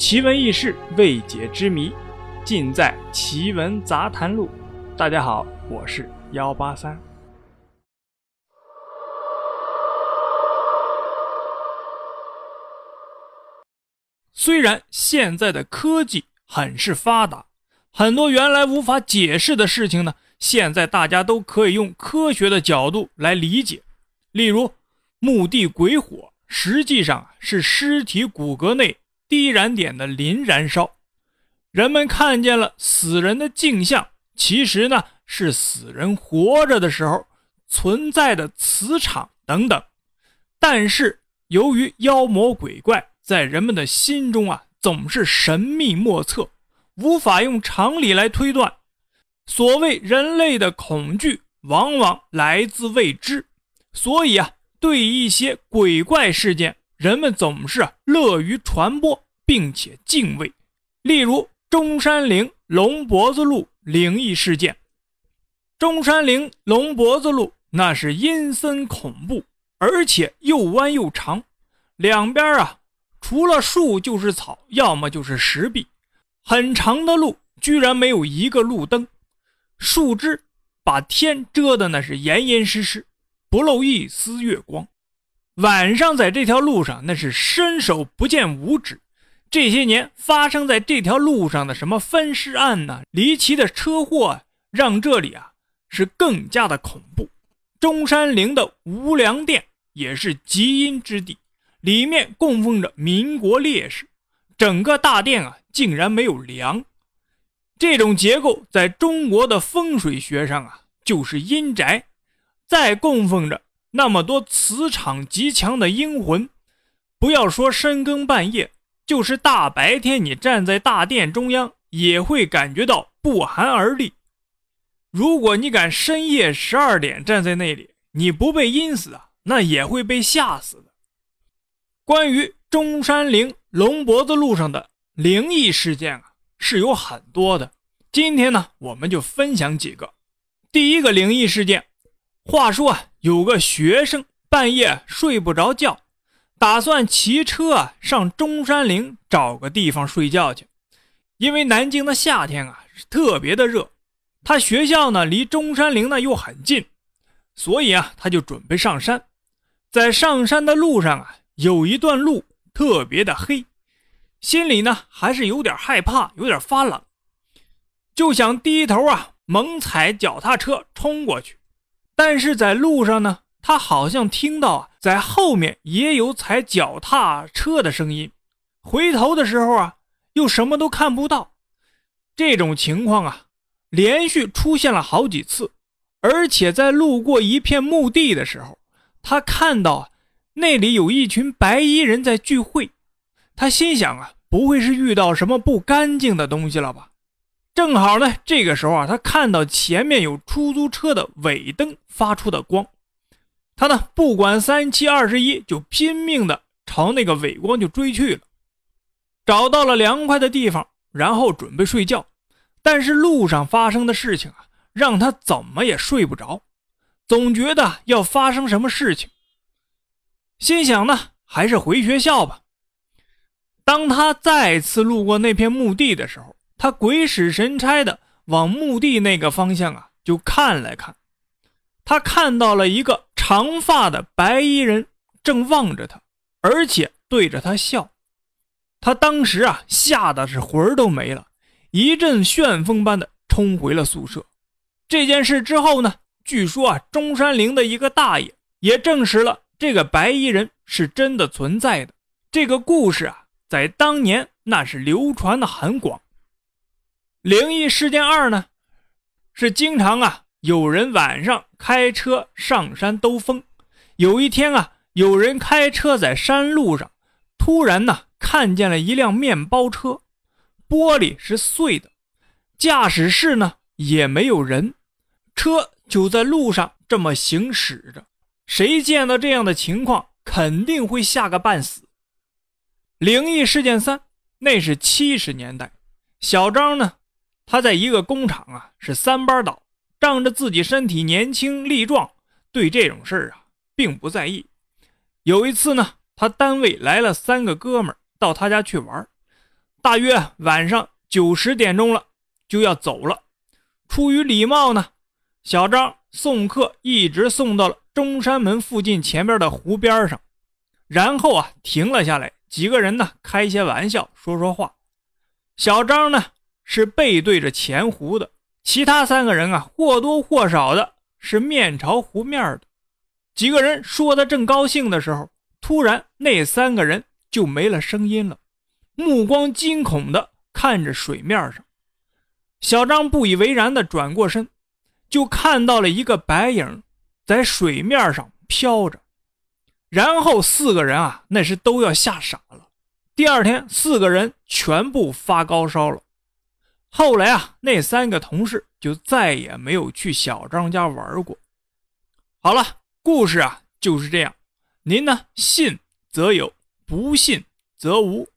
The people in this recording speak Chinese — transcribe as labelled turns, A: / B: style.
A: 奇闻异事、未解之谜，尽在《奇闻杂谈录》。大家好，我是幺八三。虽然现在的科技很是发达，很多原来无法解释的事情呢，现在大家都可以用科学的角度来理解。例如，墓地鬼火实际上是尸体骨骼内。低燃点的磷燃烧，人们看见了死人的镜像，其实呢是死人活着的时候存在的磁场等等。但是由于妖魔鬼怪在人们的心中啊总是神秘莫测，无法用常理来推断。所谓人类的恐惧，往往来自未知，所以啊，对一些鬼怪事件。人们总是乐于传播，并且敬畏。例如中山陵龙脖子路灵异事件。中山陵龙脖子路那是阴森恐怖，而且又弯又长，两边啊除了树就是草，要么就是石壁。很长的路居然没有一个路灯，树枝把天遮的那是严严实实，不露一丝月光。晚上在这条路上，那是伸手不见五指。这些年发生在这条路上的什么分尸案呢？离奇的车祸，让这里啊是更加的恐怖。中山陵的无梁殿也是极阴之地，里面供奉着民国烈士，整个大殿啊竟然没有梁。这种结构在中国的风水学上啊就是阴宅，再供奉着。那么多磁场极强的阴魂，不要说深更半夜，就是大白天，你站在大殿中央，也会感觉到不寒而栗。如果你敢深夜十二点站在那里，你不被阴死啊，那也会被吓死的。关于中山陵龙脖子路上的灵异事件啊，是有很多的。今天呢，我们就分享几个。第一个灵异事件。话说啊，有个学生半夜睡不着觉，打算骑车上中山陵找个地方睡觉去。因为南京的夏天啊是特别的热，他学校呢离中山陵呢又很近，所以啊他就准备上山。在上山的路上啊，有一段路特别的黑，心里呢还是有点害怕，有点发冷，就想低头啊猛踩脚踏车冲过去。但是在路上呢，他好像听到啊，在后面也有踩脚踏车的声音。回头的时候啊，又什么都看不到。这种情况啊，连续出现了好几次。而且在路过一片墓地的时候，他看到，那里有一群白衣人在聚会。他心想啊，不会是遇到什么不干净的东西了吧？正好呢，这个时候啊，他看到前面有出租车的尾灯发出的光，他呢不管三七二十一，就拼命的朝那个尾光就追去了。找到了凉快的地方，然后准备睡觉，但是路上发生的事情啊，让他怎么也睡不着，总觉得要发生什么事情。心想呢，还是回学校吧。当他再次路过那片墓地的时候，他鬼使神差的往墓地那个方向啊，就看了看，他看到了一个长发的白衣人正望着他，而且对着他笑。他当时啊，吓得是魂儿都没了，一阵旋风般的冲回了宿舍。这件事之后呢，据说啊，中山陵的一个大爷也证实了这个白衣人是真的存在的。这个故事啊，在当年那是流传的很广。灵异事件二呢，是经常啊有人晚上开车上山兜风。有一天啊，有人开车在山路上，突然呢看见了一辆面包车，玻璃是碎的，驾驶室呢也没有人，车就在路上这么行驶着。谁见到这样的情况，肯定会吓个半死。灵异事件三，那是七十年代，小张呢。他在一个工厂啊，是三班倒，仗着自己身体年轻力壮，对这种事儿啊并不在意。有一次呢，他单位来了三个哥们儿到他家去玩，大约晚上九十点钟了，就要走了。出于礼貌呢，小张送客一直送到了中山门附近前边的湖边上，然后啊停了下来，几个人呢开些玩笑，说说话。小张呢是背对着前湖的，其他三个人啊或多或少的是面朝湖面的。几个人说的正高兴的时候，突然那三个人就没了声音了，目光惊恐的看着水面上。小张不以为然的转过身，就看到了一个白影在水面上飘着。然后四个人啊，那是都要吓傻了。第二天，四个人全部发高烧了。后来啊，那三个同事就再也没有去小张家玩过。好了，故事啊就是这样。您呢，信则有，不信则无。